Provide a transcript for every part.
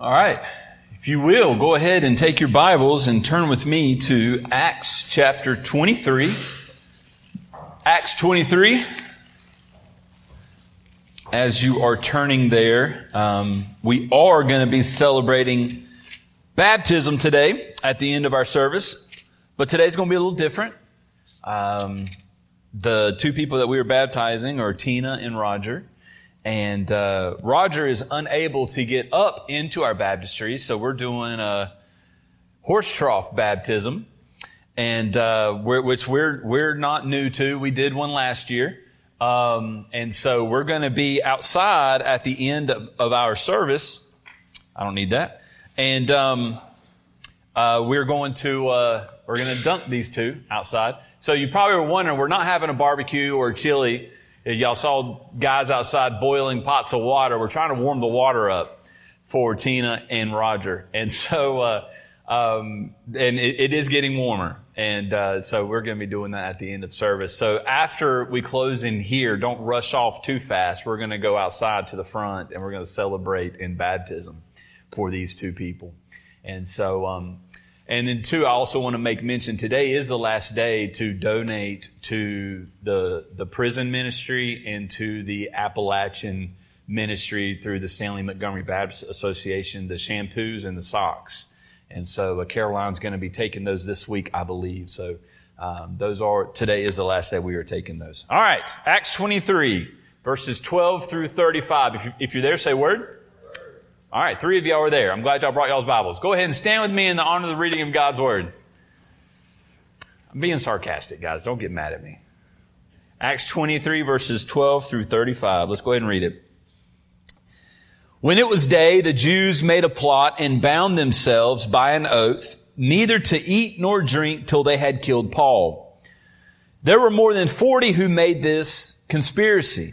All right. If you will, go ahead and take your Bibles and turn with me to Acts chapter 23. Acts 23. As you are turning there, um, we are going to be celebrating baptism today at the end of our service, but today's going to be a little different. Um, the two people that we are baptizing are Tina and Roger. And uh, Roger is unable to get up into our baptistry, so we're doing a horse trough baptism, and uh, we're, which we're we're not new to. We did one last year, um, and so we're going to be outside at the end of, of, our service. I don't need that, and um, uh, we're going to uh, we're going to dunk these two outside. So you probably were wondering, we're not having a barbecue or chili Y'all saw guys outside boiling pots of water. We're trying to warm the water up for Tina and Roger. And so, uh, um, and it, it is getting warmer. And uh, so we're going to be doing that at the end of service. So after we close in here, don't rush off too fast. We're going to go outside to the front and we're going to celebrate in baptism for these two people. And so, um, and then two, I also want to make mention today is the last day to donate to the, the prison ministry and to the Appalachian ministry through the Stanly Montgomery Baptist Association, the shampoos and the socks. And so uh, Caroline's going to be taking those this week, I believe. So um, those are, today is the last day we are taking those. All right. Acts 23, verses 12 through 35. If, you, if you're there, say word. All right, three of y'all are there. I'm glad y'all brought y'all's Bibles. Go ahead and stand with me in the honor of the reading of God's Word. I'm being sarcastic, guys. Don't get mad at me. Acts 23, verses 12 through 35. Let's go ahead and read it. When it was day, the Jews made a plot and bound themselves by an oath, neither to eat nor drink till they had killed Paul. There were more than 40 who made this conspiracy.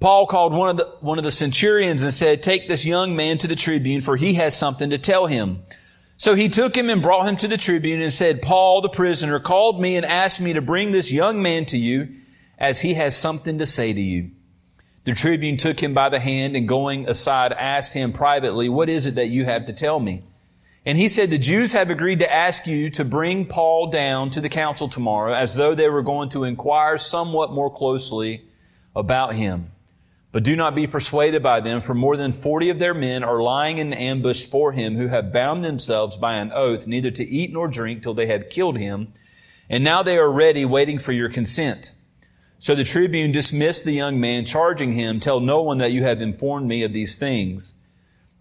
Paul called one of the, one of the centurions and said, take this young man to the tribune for he has something to tell him. So he took him and brought him to the tribune and said, Paul the prisoner called me and asked me to bring this young man to you as he has something to say to you. The tribune took him by the hand and going aside asked him privately, what is it that you have to tell me? And he said, the Jews have agreed to ask you to bring Paul down to the council tomorrow as though they were going to inquire somewhat more closely about him. But do not be persuaded by them, for more than forty of their men are lying in ambush for him, who have bound themselves by an oath neither to eat nor drink till they have killed him. And now they are ready, waiting for your consent. So the tribune dismissed the young man, charging him, Tell no one that you have informed me of these things.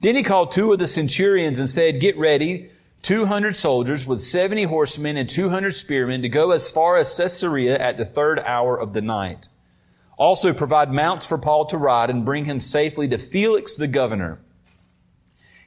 Then he called two of the centurions and said, Get ready, 200 soldiers with 70 horsemen and 200 spearmen to go as far as Caesarea at the third hour of the night. Also provide mounts for Paul to ride and bring him safely to Felix the governor.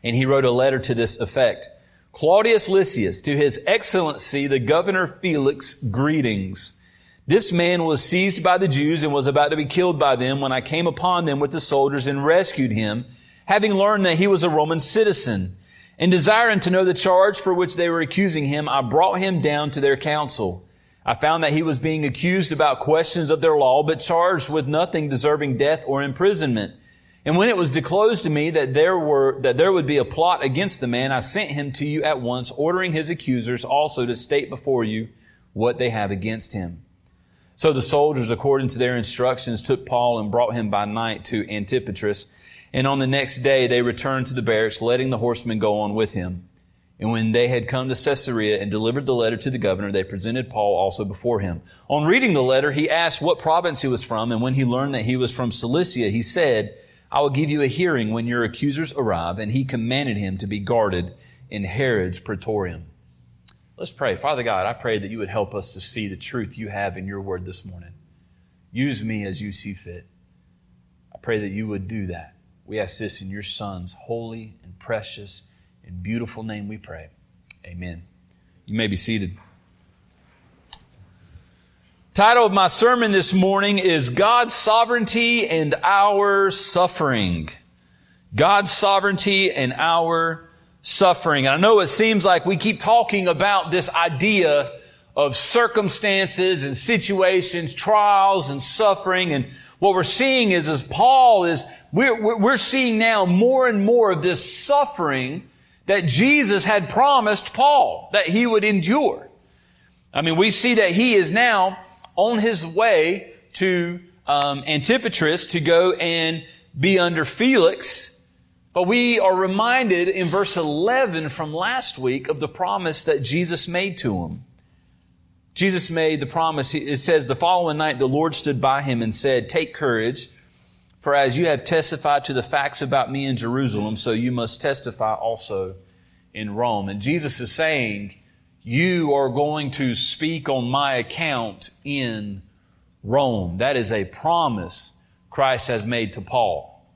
And he wrote a letter to this effect. Claudius Lysias, to his excellency, the governor Felix, greetings. This man was seized by the Jews and was about to be killed by them when I came upon them with the soldiers and rescued him, having learned that he was a Roman citizen. And desiring to know the charge for which they were accusing him, I brought him down to their council. I found that he was being accused about questions of their law, but charged with nothing deserving death or imprisonment. And when it was disclosed to me that there were, that there would be a plot against the man, I sent him to you at once, ordering his accusers also to state before you what they have against him. So the soldiers, according to their instructions, took Paul and brought him by night to Antipatris. And on the next day they returned to the barracks, letting the horsemen go on with him. And when they had come to Caesarea and delivered the letter to the governor, they presented Paul also before him. On reading the letter, he asked what province he was from, and when he learned that he was from Cilicia, he said, I will give you a hearing when your accusers arrive, and he commanded him to be guarded in Herod's praetorium. Let's pray. Father God, I pray that you would help us to see the truth you have in your word this morning. Use me as you see fit. I pray that you would do that. We ask this in your Son's holy and precious beautiful name we pray. Amen. You may be seated. Title of my sermon this morning is God's Sovereignty and Our Suffering. God's Sovereignty and Our Suffering. I know it seems like we keep talking about this idea of circumstances and situations, trials and suffering. And what we're seeing is, as Paul is, we're, we're seeing now more and more of this suffering that Jesus had promised Paul that he would endure. I mean, we see that he is now on his way to um, Antipatris to go and be under Felix. But we are reminded in verse 11 from last week of the promise that Jesus made to him. Jesus made the promise. It says, the following night the Lord stood by him and said, Take courage, for as you have testified to the facts about me in Jerusalem, so you must testify also in Rome. And Jesus is saying, you are going to speak on my account in Rome. That is a promise Christ has made to Paul.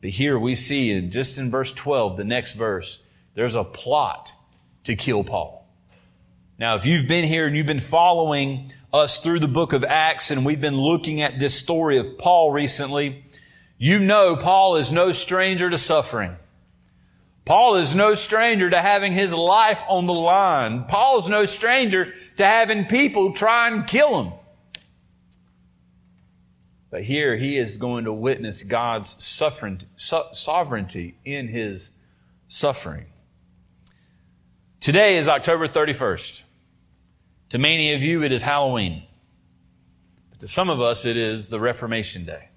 But here we see in just in verse 12, the next verse, there's a plot to kill Paul. Now, if you've been here and you've been following us through the book of Acts and we've been looking at this story of Paul recently, you know Paul is no stranger to suffering. Paul is no stranger to having his life on the line. Paul is no stranger to having people try and kill him. But here he is going to witness God's suffering sovereignty in his suffering. Today is October 31st. To many of you, it is Halloween. But to some of us, it is the Reformation Day.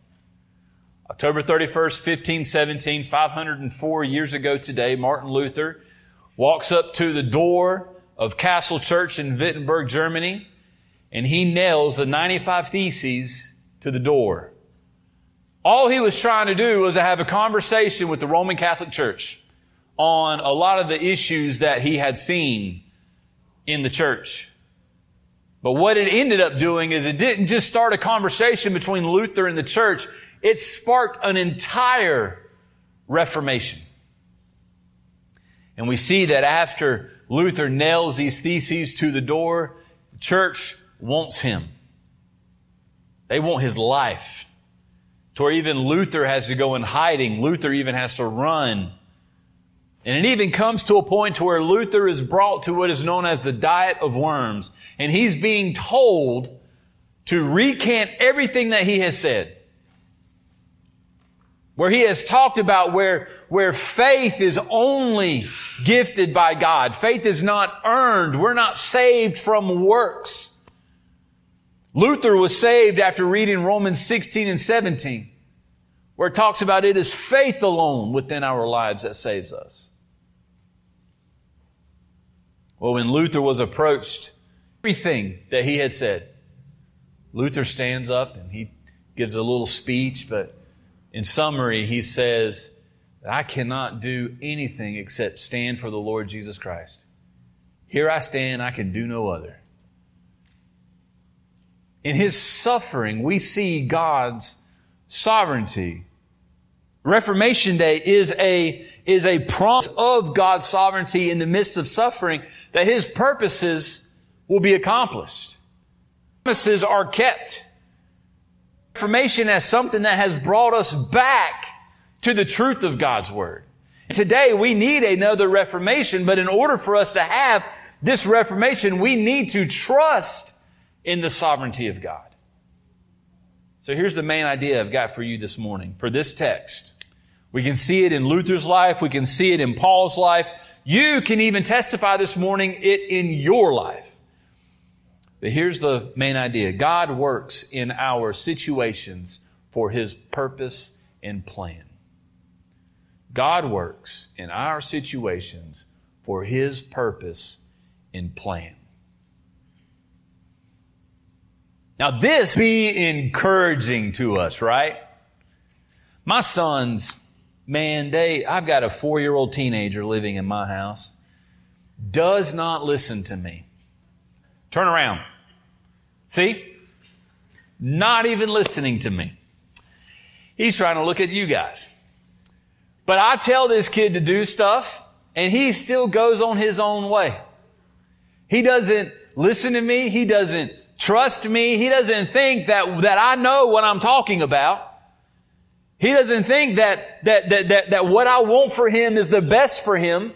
October 31st, 1517, 504 years ago today, Martin Luther walks up to the door of Castle Church in Wittenberg, Germany, and he nails the 95 Theses to the door. All he was trying to do was to have a conversation with the Roman Catholic Church on a lot of the issues that he had seen in the church. But what it ended up doing is it didn't just start a conversation between Luther and the church. It sparked an entire reformation. And we see that after Luther nails these theses to the door, the church wants him. They want his life. To where even Luther has to go in hiding. Luther even has to run. And it even comes to a point to where Luther is brought to what is known as the diet of worms. And he's being told to recant everything that he has said where he has talked about where, where faith is only gifted by God. Faith is not earned. We're not saved from works. Luther was saved after reading Romans 16 and 17, where it talks about it is faith alone within our lives that saves us. Well, when Luther was approached, everything that he had said, Luther stands up and he gives a little speech, but in summary, he says that I cannot do anything except stand for the Lord Jesus Christ. Here I stand, I can do no other. In his suffering, we see God's sovereignty. Reformation Day is a, is a promise of God's sovereignty in the midst of suffering that his purposes will be accomplished. Promises are kept. Reformation as something that has brought us back to the truth of God's Word. Today we need another Reformation, but in order for us to have this Reformation, we need to trust in the sovereignty of God. So here's the main idea I've got for you this morning for this text. We can see it in Luther's life. We can see it in Paul's life. You can even testify this morning it in your life. But here's the main idea God works in our situations for his purpose and plan. God works in our situations for his purpose and plan. Now, this be encouraging to us, right? My sons, man, they, I've got a four year old teenager living in my house, does not listen to me. Turn around. See? Not even listening to me. He's trying to look at you guys. But I tell this kid to do stuff and he still goes on his own way. He doesn't listen to me. He doesn't trust me. He doesn't think that, that I know what I'm talking about. He doesn't think that, that, that, that, that what I want for him is the best for him.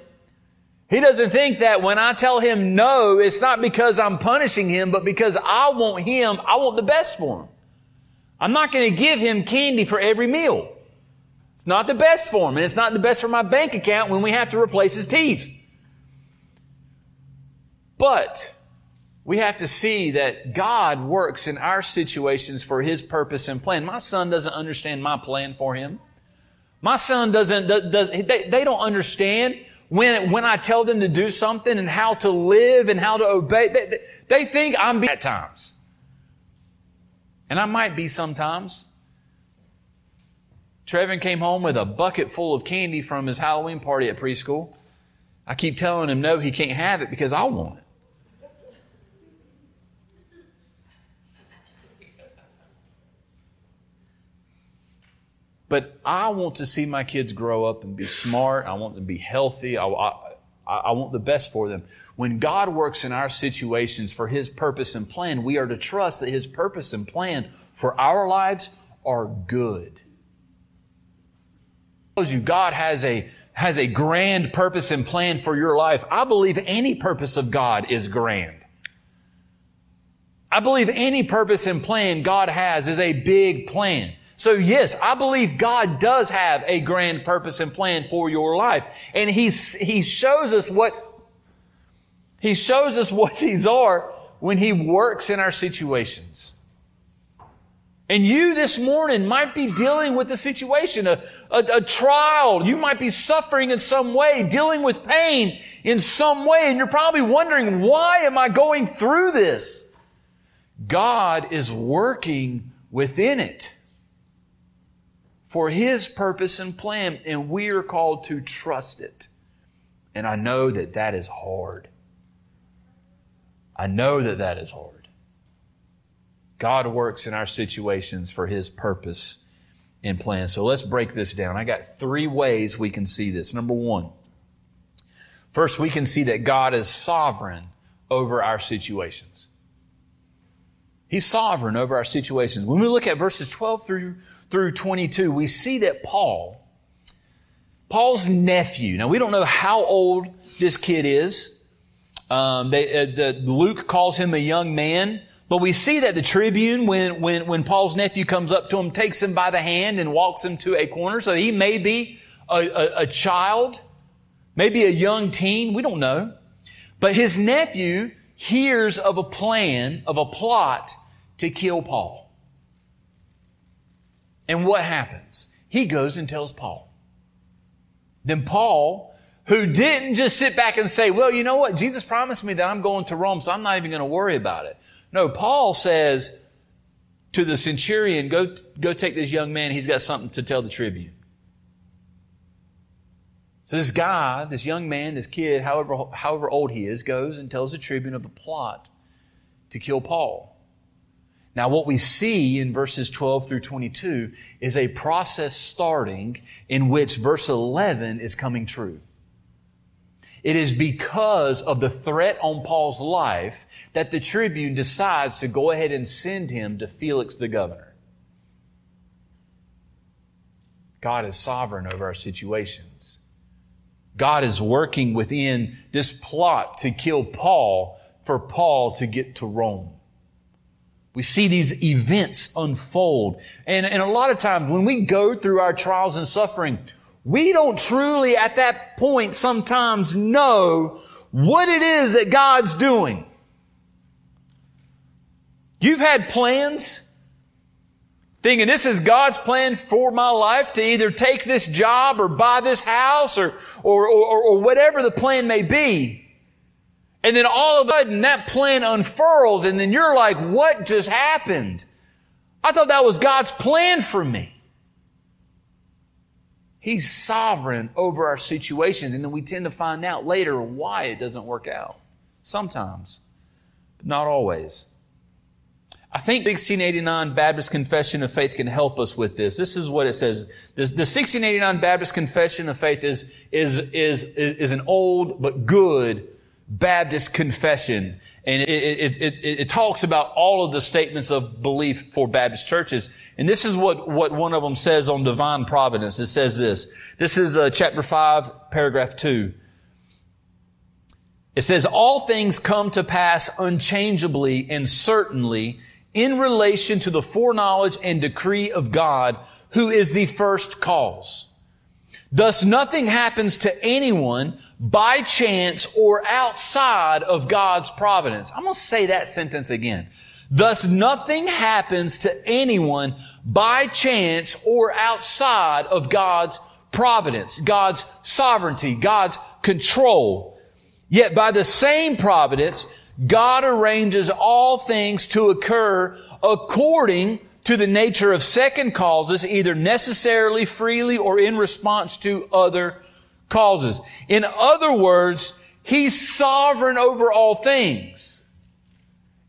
He doesn't think that when I tell him no, it's not because I'm punishing him, but because I want him, I want the best for him. I'm not going to give him candy for every meal. It's not the best for him, and it's not the best for my bank account when we have to replace his teeth. But we have to see that God works in our situations for His purpose and plan. My son doesn't understand my plan for him. My son doesn't, does, they, they don't understand when, when I tell them to do something and how to live and how to obey. They, they think I'm at times. And I might be sometimes. Trevin came home with a bucket full of candy from his Halloween party at preschool. I keep telling him no, he can't have it because I want it. But I want to see my kids grow up and be smart. I want them to be healthy. I, I, I, want the best for them. When God works in our situations for His purpose and plan, we are to trust that His purpose and plan for our lives are good. You, God has a has a grand purpose and plan for your life. I believe any purpose of God is grand. I believe any purpose and plan God has is a big plan. So yes, I believe God does have a grand purpose and plan for your life. And He's, He shows us what, He shows us what these are when He works in our situations. And you this morning might be dealing with a situation, a, a, a, trial. You might be suffering in some way, dealing with pain in some way, and you're probably wondering, why am I going through this? God is working within it for His purpose and plan, and we are called to trust it. And I know that that is hard. I know that that is hard. God works in our situations for His purpose and plan. So let's break this down. I got three ways we can see this. Number one, first, we can see that God is sovereign over our situations. He's sovereign over our situations. When we look at verses 12 through through 22, we see that Paul, Paul's nephew, now we don't know how old this kid is. Um, they, uh, the, Luke calls him a young man, but we see that the tribune, when, when, when Paul's nephew comes up to him, takes him by the hand and walks him to a corner. So he may be a, a, a child, maybe a young teen, we don't know. But his nephew hears of a plan, of a plot to kill Paul. And what happens? He goes and tells Paul. Then Paul, who didn't just sit back and say, well, you know what? Jesus promised me that I'm going to Rome, so I'm not even going to worry about it. No, Paul says to the centurion, go, go take this young man. He's got something to tell the tribune. So this guy, this young man, this kid, however, however old he is, goes and tells the tribune of the plot to kill Paul. Now, what we see in verses 12 through 22 is a process starting in which verse 11 is coming true. It is because of the threat on Paul's life that the tribune decides to go ahead and send him to Felix the governor. God is sovereign over our situations. God is working within this plot to kill Paul for Paul to get to Rome. We see these events unfold. And, and a lot of times when we go through our trials and suffering, we don't truly at that point sometimes know what it is that God's doing. You've had plans thinking this is God's plan for my life to either take this job or buy this house or, or, or, or whatever the plan may be. And then all of a sudden that plan unfurls and then you're like, what just happened? I thought that was God's plan for me. He's sovereign over our situations and then we tend to find out later why it doesn't work out. Sometimes, but not always. I think 1689 Baptist Confession of Faith can help us with this. This is what it says. This, the 1689 Baptist Confession of Faith is, is, is, is, is an old but good Baptist confession. And it, it, it, it, talks about all of the statements of belief for Baptist churches. And this is what, what one of them says on divine providence. It says this. This is uh, chapter 5, paragraph 2. It says, all things come to pass unchangeably and certainly in relation to the foreknowledge and decree of God, who is the first cause. Thus nothing happens to anyone by chance or outside of God's providence. I'm going to say that sentence again. Thus nothing happens to anyone by chance or outside of God's providence, God's sovereignty, God's control. Yet by the same providence, God arranges all things to occur according to the nature of second causes, either necessarily, freely, or in response to other causes. In other words, He's sovereign over all things.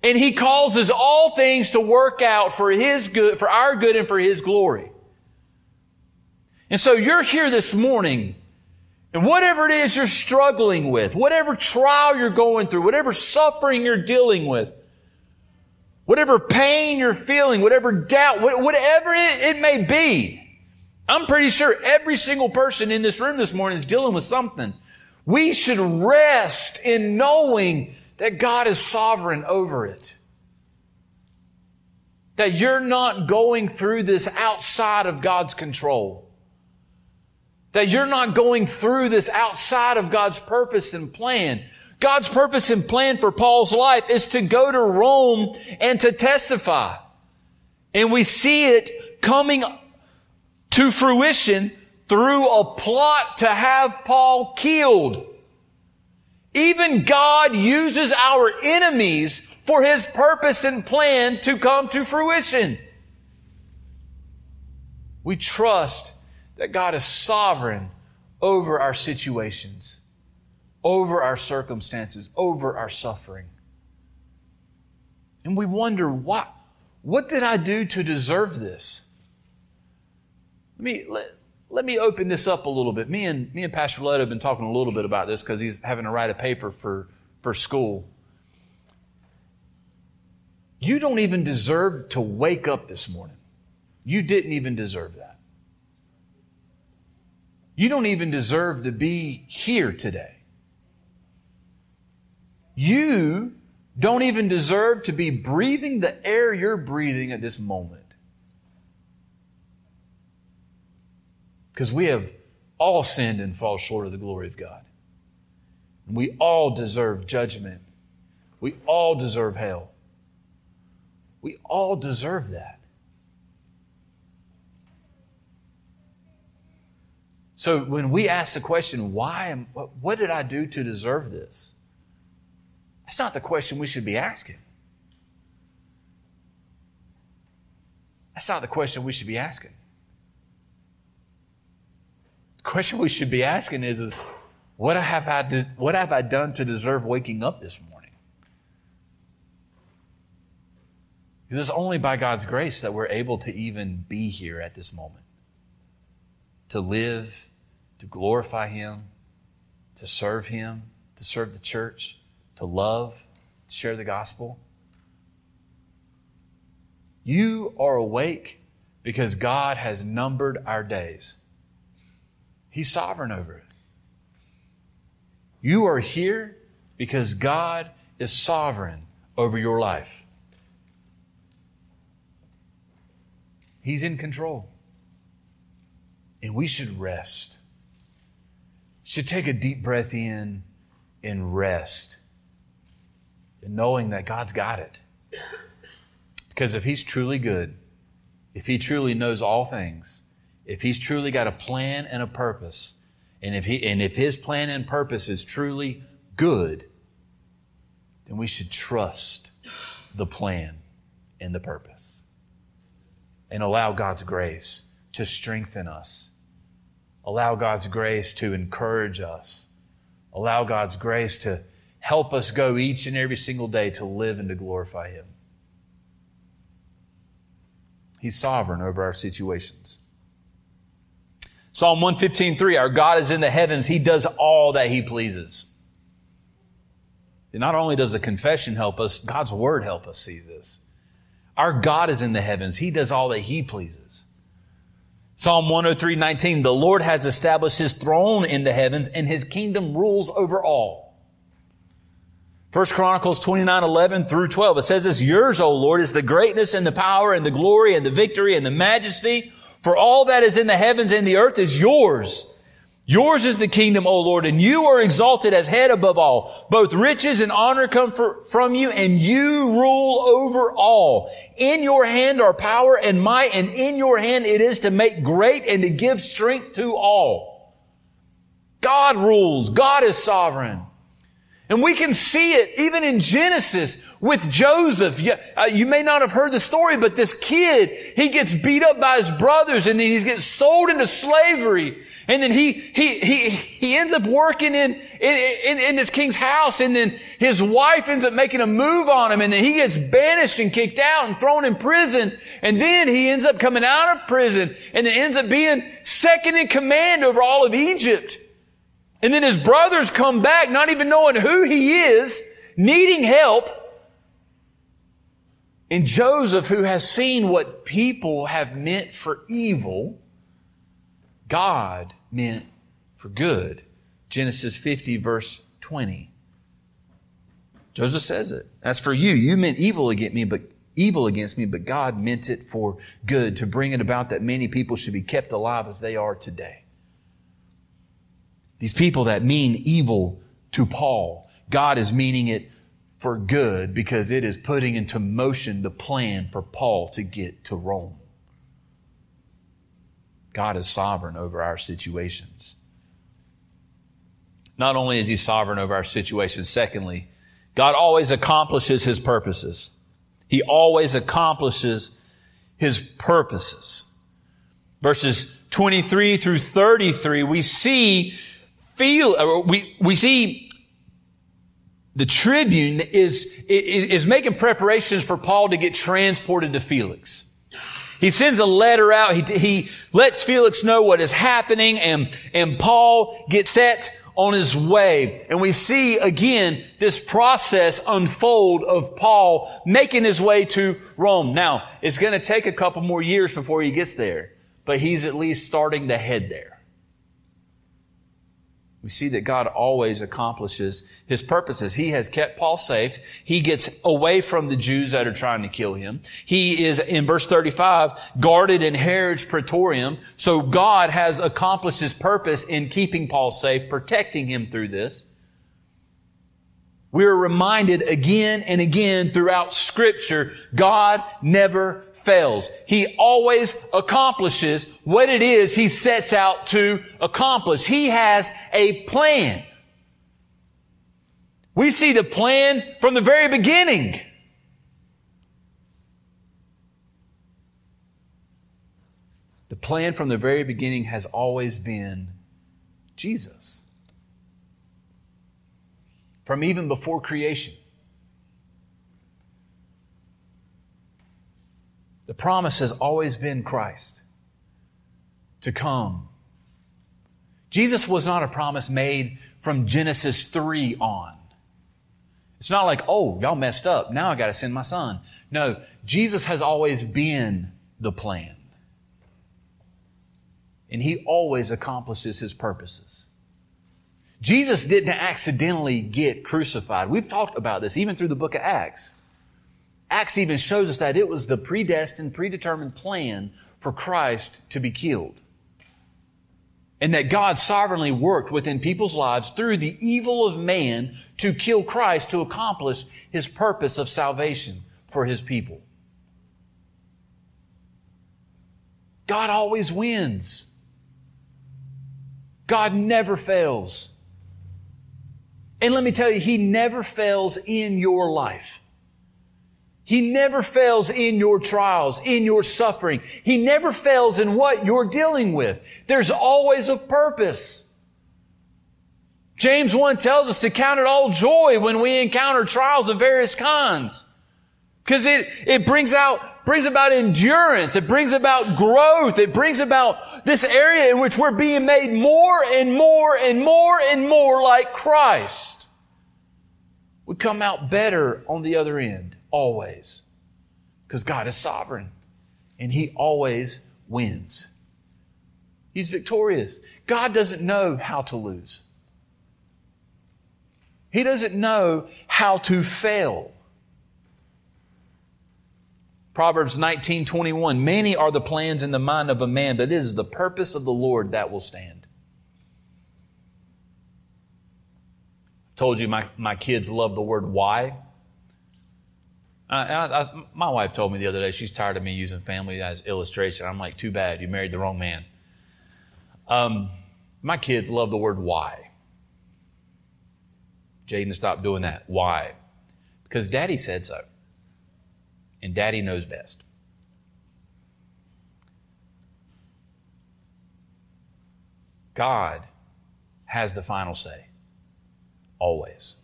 And He causes all things to work out for His good, for our good and for His glory. And so you're here this morning and whatever it is you're struggling with, whatever trial you're going through, whatever suffering you're dealing with, whatever pain you're feeling, whatever doubt, whatever it, may be, I'm pretty sure every single person in this room this morning is dealing with something. We should rest in knowing that God is sovereign over it. That you're not going through this outside of God's control. That you're not going through this outside of God's purpose and plan. God's purpose and plan for Paul's life is to go to Rome and to testify. And we see it coming to fruition through a plot to have Paul killed. Even God uses our enemies for his purpose and plan to come to fruition. We trust that God is sovereign over our situations, over our circumstances, over our suffering. And we wonder, what, what did I do to deserve this? Let me, let, let me open this up a little bit. Me and, me and Pastor Led have been talking a little bit about this because he's having to write a paper for, for school. You don't even deserve to wake up this morning. You didn't even deserve that. You don't even deserve to be here today. You don't even deserve to be breathing the air you're breathing at this moment. Because we have all sinned and fall short of the glory of God. And we all deserve judgment. We all deserve hell. We all deserve that. So when we ask the question, why am, what did I do to deserve this? That's not the question we should be asking. That's not the question we should be asking. The question we should be asking is, is what have I, what have I done to deserve waking up this morning? Because it's only by God's grace that we're able to even be here at this moment. To live, to glorify Him, to serve Him, to serve the church, to love, to share the gospel. You are awake because God has numbered our days. He's sovereign over it. You are here because God is sovereign over your life. He's in control. And we should rest. Should take a deep breath in and rest. And knowing that God's got it. Because if He's truly good, if He truly knows all things, if he's truly got a plan and a purpose, and if he and if his plan and purpose is truly good, then we should trust the plan and the purpose. And allow God's grace to strengthen us. Allow God's grace to encourage us. Allow God's grace to help us go each and every single day to live and to glorify Him. He's sovereign over our situations. Psalm 115.3, our God is in the heavens. He does all that He pleases. Not only does the confession help us, God's word help us see this. Our God is in the heavens. He does all that He pleases. Psalm 103.19, the Lord has established His throne in the heavens and His kingdom rules over all. First Chronicles 29, 11 through 12. It says this, yours, O Lord, is the greatness and the power and the glory and the victory and the majesty. For all that is in the heavens and the earth is yours. Yours is the kingdom, O Lord, and you are exalted as head above all. Both riches and honor come for, from you, and you rule over all. In your hand are power and might, and in your hand it is to make great and to give strength to all. God rules. God is sovereign. And we can see it even in Genesis with Joseph. You, uh, you, may not have heard the story, but this kid, he gets beat up by his brothers and then he gets sold into slavery. And then he, he, he, he ends up working in, in, in, this king's house and then his wife ends up making a move on him and then he gets banished and kicked out and thrown in prison. And then he ends up coming out of prison and then ends up being second in command over all of Egypt. And then his brothers come back, not even knowing who he is, needing help. And Joseph, who has seen what people have meant for evil, God meant for good. Genesis 50 verse 20. Joseph says it. As for you, you meant evil against me, but evil against me, but God meant it for good to bring it about that many people should be kept alive as they are today. These people that mean evil to Paul, God is meaning it for good because it is putting into motion the plan for Paul to get to Rome. God is sovereign over our situations. Not only is he sovereign over our situations, secondly, God always accomplishes his purposes. He always accomplishes his purposes. Verses 23 through 33, we see feel, we, we see the tribune is, is, is making preparations for Paul to get transported to Felix. He sends a letter out. He, he lets Felix know what is happening and, and Paul gets set on his way. And we see again this process unfold of Paul making his way to Rome. Now, it's going to take a couple more years before he gets there, but he's at least starting to head there. We see that God always accomplishes his purposes. He has kept Paul safe. He gets away from the Jews that are trying to kill him. He is, in verse 35, guarded in Herod's praetorium. So God has accomplished his purpose in keeping Paul safe, protecting him through this. We're reminded again and again throughout scripture, God never fails. He always accomplishes what it is he sets out to accomplish. He has a plan. We see the plan from the very beginning. The plan from the very beginning has always been Jesus from even before creation. The promise has always been Christ to come. Jesus was not a promise made from Genesis 3 on. It's not like, oh, y'all messed up. Now I got to send my son. No, Jesus has always been the plan. And he always accomplishes his purposes. Jesus didn't accidentally get crucified. We've talked about this even through the book of Acts. Acts even shows us that it was the predestined, predetermined plan for Christ to be killed. And that God sovereignly worked within people's lives through the evil of man to kill Christ to accomplish his purpose of salvation for his people. God always wins. God never fails. And let me tell you, He never fails in your life. He never fails in your trials, in your suffering. He never fails in what you're dealing with. There's always a purpose. James 1 tells us to count it all joy when we encounter trials of various kinds. Because it, it brings out, brings about endurance. It brings about growth. It brings about this area in which we're being made more and more and more and more like Christ. We come out better on the other end, always. Because God is sovereign. And He always wins. He's victorious. God doesn't know how to lose. He doesn't know how to fail. Proverbs 19:21 Many are the plans in the mind of a man, but it is the purpose of the Lord that will stand. I told you my, my kids love the word why. I, I, my wife told me the other day she's tired of me using family as illustration. I'm like, too bad, you married the wrong man. Um, my kids love the word why. Jaden stopped doing that. Why? Because daddy said so. And daddy knows best. God has the final say. Always.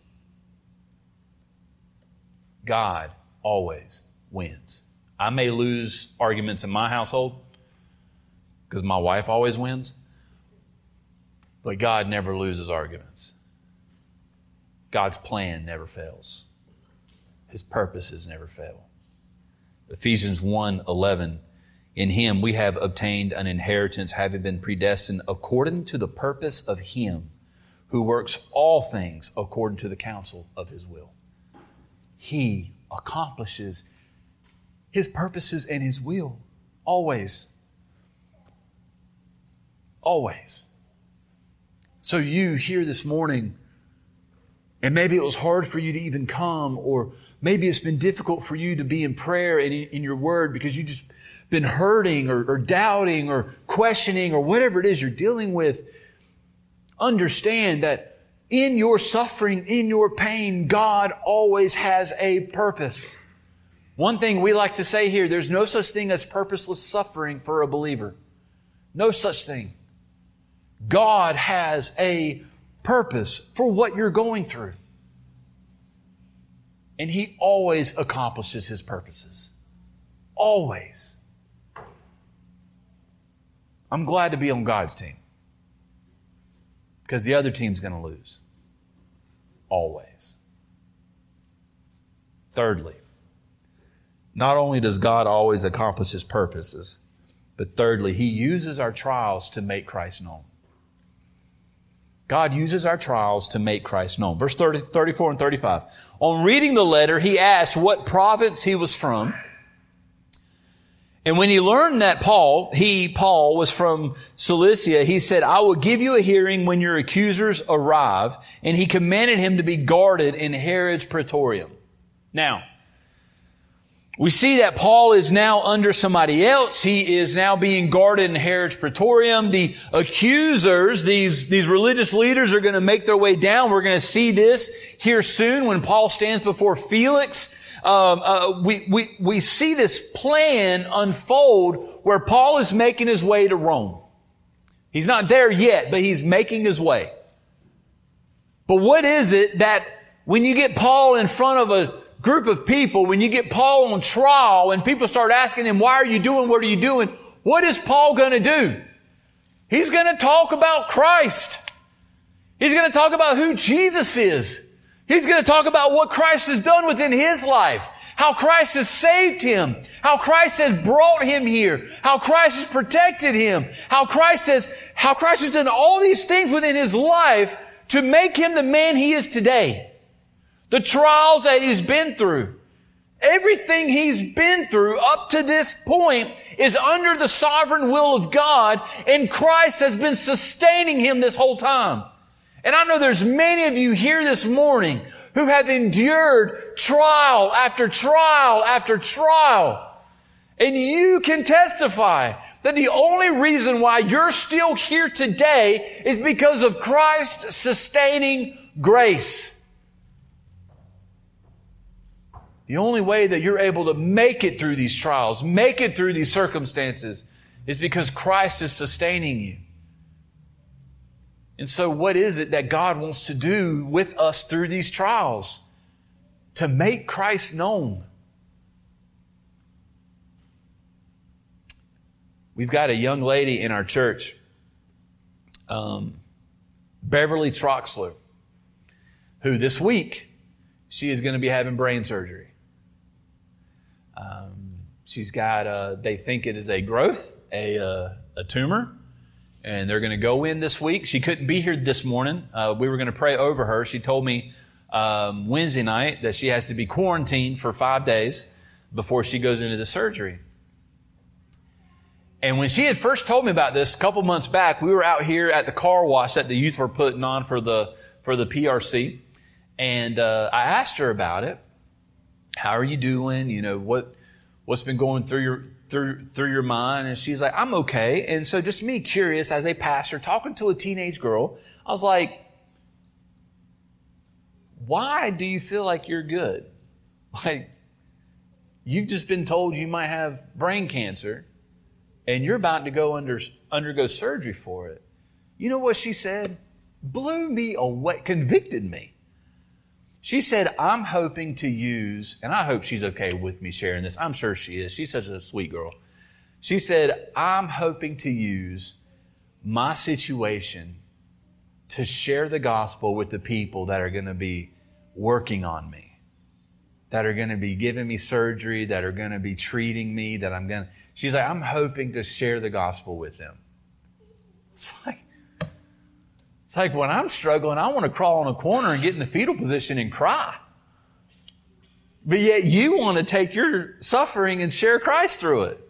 God always wins. I may lose arguments in my household because my wife always wins, but God never loses arguments. God's plan never fails. His purposes never fail. Ephesians 1 11. In him we have obtained an inheritance, having been predestined according to the purpose of him who works all things according to the counsel of his will. He accomplishes his purposes and his will always. Always. So you here this morning, and maybe it was hard for you to even come, or maybe it's been difficult for you to be in prayer and in, your word because you've just been hurting or, or doubting or questioning or whatever it is you're dealing with. Understand that in your suffering, in your pain, God always has a purpose. One thing we like to say here, there's no such thing as purposeless suffering for a believer. No such thing. God has a purpose for what you're going through. And He always accomplishes His purposes. Always. I'm glad to be on God's team because the other team's going to lose. Always. Thirdly, not only does God always accomplish His purposes, but thirdly, He uses our trials to make Christ known. God uses our trials to make Christ known. Verse 30, 34 and 35. On reading the letter, he asked what province he was from. And when he learned that Paul, he, Paul, was from Cilicia, he said, I will give you a hearing when your accusers arrive. And he commanded him to be guarded in Herod's praetorium. Now, we see that Paul is now under somebody else. He is now being guarded in Herod's praetorium. The accusers, these, these religious leaders are going to make their way down. We're going to see this here soon when Paul stands before Felix. Um, uh, we, we, we see this plan unfold where Paul is making his way to Rome. He's not there yet, but he's making his way. But what is it that when you get Paul in front of a group of people, when you get Paul on trial and people start asking him, why are you doing what are you doing? What is Paul going to do? He's going to talk about Christ. He's going to talk about who Jesus is. He's going to talk about what Christ has done within his life. How Christ has saved him. How Christ has brought him here. How Christ has protected him. How Christ has, how Christ has done all these things within his life to make him the man he is today the trials that he's been through. Everything he's been through up to this point is under the sovereign will of God and Christ has been sustaining him this whole time. And I know there's many of you here this morning who have endured trial after trial after trial. And you can testify that the only reason why you're still here today is because of Christ's sustaining grace. The only way that you're able to make it through these trials, make it through these circumstances, is because Christ is sustaining you. And so, what is it that God wants to do with us through these trials? To make Christ known. We've got a young lady in our church, um, Beverly Troxler, who this week she is going to be having brain surgery. Um, she's got, uh, they think it is a growth, a, uh, a tumor, and they're going to go in this week. She couldn't be here this morning. Uh, we were going to pray over her. She told me um, Wednesday night that she has to be quarantined for five days before she goes into the surgery. And when she had first told me about this a couple months back, we were out here at the car wash that the youth were putting on for the for the PRC, and uh, I asked her about it. How are you doing? You know what what's been going through your through through your mind? And she's like, I'm okay. And so just me curious as a pastor talking to a teenage girl, I was like, why do you feel like you're good? Like you've just been told you might have brain cancer and you're about to go under undergo surgery for it. You know what she said? Blew me away, convicted me. She said, I'm hoping to use, and I hope she's okay with me sharing this. I'm sure she is. She's such a sweet girl. She said, I'm hoping to use my situation to share the gospel with the people that are going to be working on me, that are going to be giving me surgery, that are going to be treating me, that I'm going to. She's like, I'm hoping to share the gospel with them. It's like, like when I'm struggling, I want to crawl in a corner and get in the fetal position and cry. But yet you want to take your suffering and share Christ through it.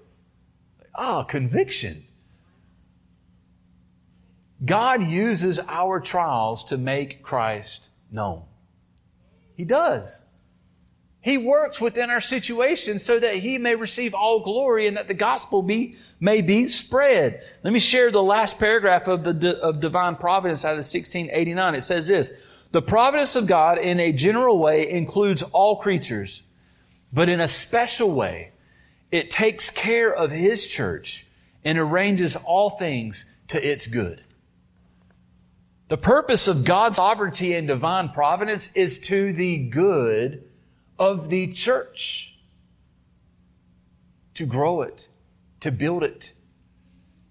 Ah, oh, conviction. God uses our trials to make Christ known. He does. He works within our situation so that he may receive all glory and that the gospel be, may be spread. Let me share the last paragraph of the, of divine providence out of 1689. It says this, the providence of God in a general way includes all creatures, but in a special way, it takes care of his church and arranges all things to its good. The purpose of God's sovereignty and divine providence is to the good of the church to grow it, to build it,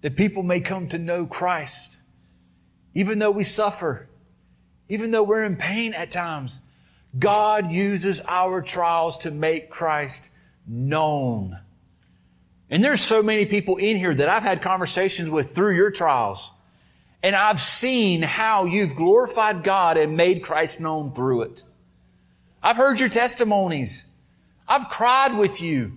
that people may come to know Christ. Even though we suffer, even though we're in pain at times, God uses our trials to make Christ known. And there's so many people in here that I've had conversations with through your trials. And I've seen how you've glorified God and made Christ known through it. I've heard your testimonies. I've cried with you.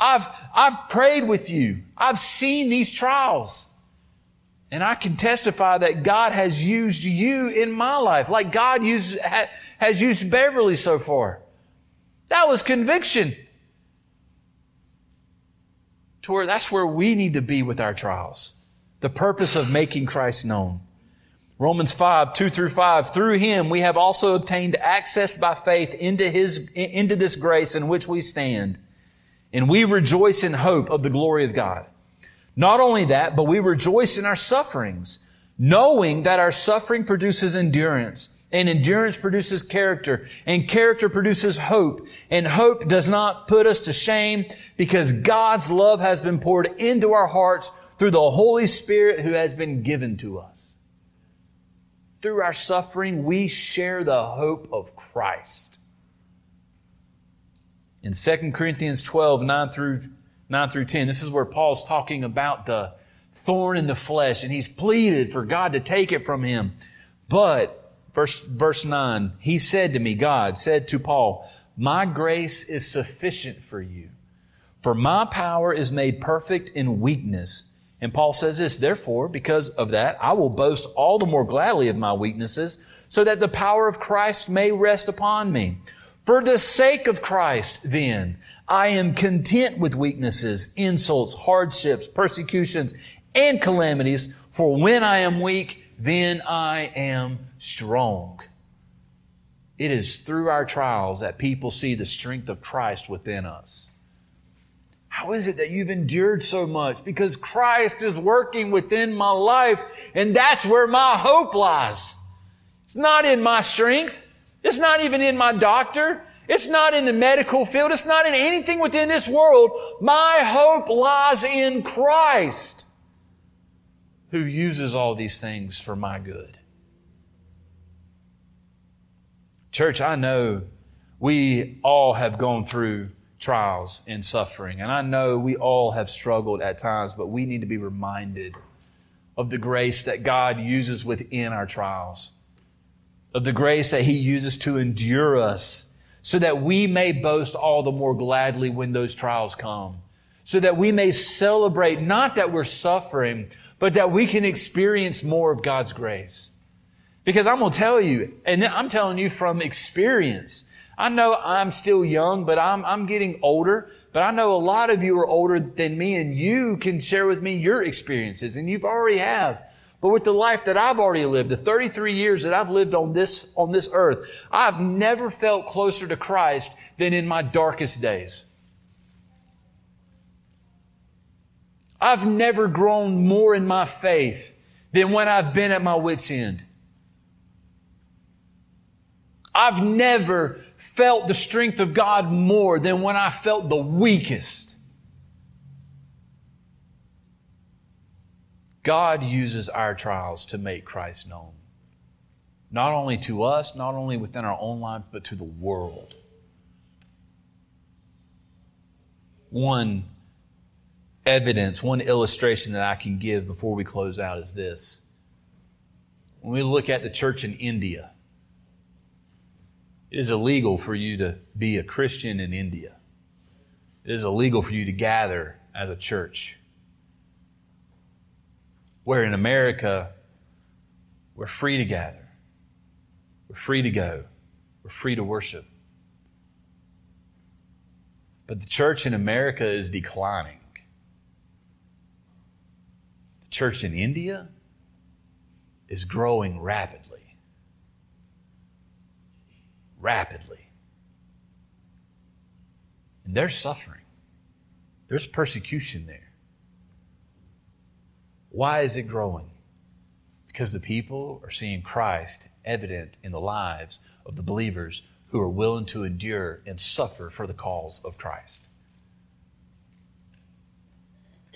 I've, I've prayed with you. I've seen these trials. And I can testify that God has used you in my life, like God used, has used Beverly so far. That was conviction. To where that's where we need to be with our trials. The purpose of making Christ known. Romans 5, 2 through 5. Through him we have also obtained access by faith into his, into this grace in which we stand. And we rejoice in hope of the glory of God. Not only that, but we rejoice in our sufferings, knowing that our suffering produces endurance, and endurance produces character, and character produces hope, and hope does not put us to shame because God's love has been poured into our hearts through the Holy Spirit who has been given to us through our suffering, we share the hope of Christ. In 2 Corinthians 12, 9 through, 9 through 10, this is where Paul's talking about the thorn in the flesh, and he's pleaded for God to take it from him. But, verse, verse 9, he said to me, God said to Paul, My grace is sufficient for you, for my power is made perfect in weakness. And Paul says this, therefore, because of that, I will boast all the more gladly of my weaknesses, so that the power of Christ may rest upon me. For the sake of Christ, then, I am content with weaknesses, insults, hardships, persecutions, and calamities, for when I am weak, then I am strong. It is through our trials that people see the strength of Christ within us. How is it that you've endured so much? Because Christ is working within my life, and that's where my hope lies. It's not in my strength. It's not even in my doctor. It's not in the medical field. It's not in anything within this world. My hope lies in Christ who uses all these things for my good. Church, I know we all have gone through trials and suffering, and I know we all have struggled at times, but we need to be reminded of the grace that God uses within our trials, of the grace that He uses to endure us so that we may boast all the more gladly when those trials come, so that we may celebrate not that we're suffering, but that we can experience more of God's grace. Because I'm going to tell you, and I'm telling you from experience, I know I'm still young, but I'm, I'm getting older. But I know a lot of you are older than me and you can share with me your experiences and you've already have. But with the life that I've already lived, the 33 years that I've lived on this, on this earth, I've never felt closer to Christ than in my darkest days. I've never grown more in my faith than when I've been at my wit's end. I've never felt the strength of God more than when I felt the weakest. God uses our trials to make Christ known. Not only to us, not only within our own lives, but to the world. One evidence, one illustration that I can give before we close out is this. When we look at the church in India, it is illegal for you to be a Christian in India. It is illegal for you to gather as a church. Where in America, we're free to gather, we're free to go, we're free to worship. But the church in America is declining. The church in India is growing rapidly. Rapidly. And there's suffering, there's persecution there. Why is it growing? Because the people are seeing Christ evident in the lives of the believers who are willing to endure and suffer for the cause of Christ.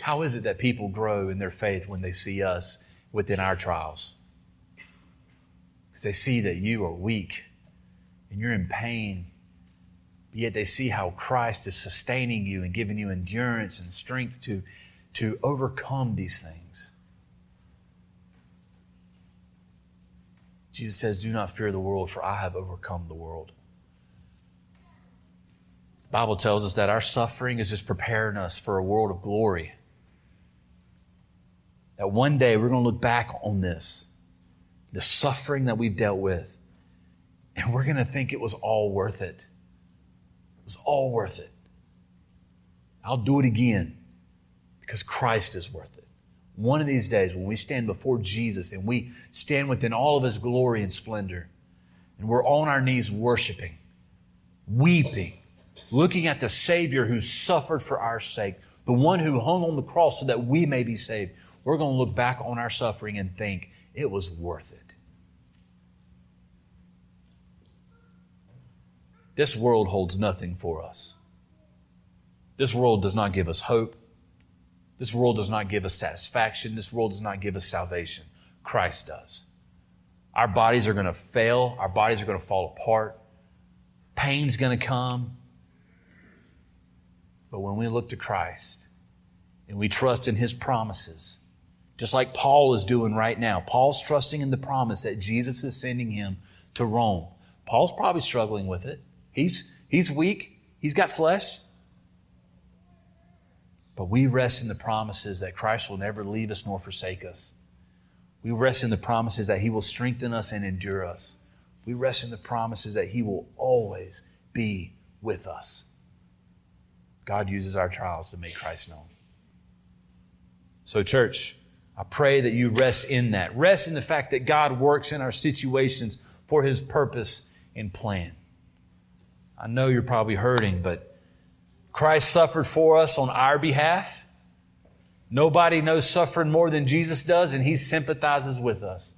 How is it that people grow in their faith when they see us within our trials? Because they see that you are weak and you're in pain, but yet they see how Christ is sustaining you and giving you endurance and strength to to overcome these things. Jesus says, Do not fear the world, for I have overcome the world. The Bible tells us that our suffering is just preparing us for a world of glory. That one day we're going to look back on this, the suffering that we've dealt with, and we're going to think it was all worth it. It was all worth it. I'll do it again because Christ is worth it. One of these days, when we stand before Jesus and we stand within all of his glory and splendor, and we're on our knees worshiping, weeping, looking at the Savior who suffered for our sake, the one who hung on the cross so that we may be saved, we're going to look back on our suffering and think it was worth it. This world holds nothing for us. This world does not give us hope. This world does not give us satisfaction. This world does not give us salvation. Christ does. Our bodies are going to fail. Our bodies are going to fall apart. Pain's going to come. But when we look to Christ and we trust in His promises, just like Paul is doing right now, Paul's trusting in the promise that Jesus is sending him to Rome. Paul's probably struggling with it. He's, he's weak. He's got flesh. But we rest in the promises that Christ will never leave us nor forsake us. We rest in the promises that He will strengthen us and endure us. We rest in the promises that He will always be with us. God uses our trials to make Christ known. So, church, I pray that you rest in that. Rest in the fact that God works in our situations for His purpose and plan. I know you're probably hurting, but Christ suffered for us on our behalf. Nobody knows suffering more than Jesus does, and He sympathizes with us.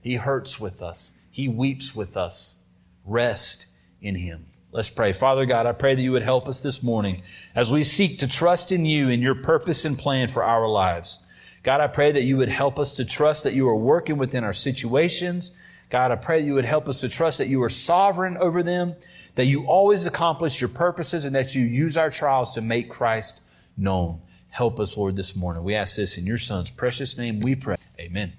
He hurts with us. He weeps with us. Rest in Him. Let's pray. Father God, I pray that you would help us this morning as we seek to trust in you and your purpose and plan for our lives. God, I pray that you would help us to trust that you are working within our situations. God, I pray that you would help us to trust that you are sovereign over them, that you always accomplish your purposes, and that you use our trials to make Christ known. Help us, Lord, this morning. We ask this in your Son's precious name we pray. Amen.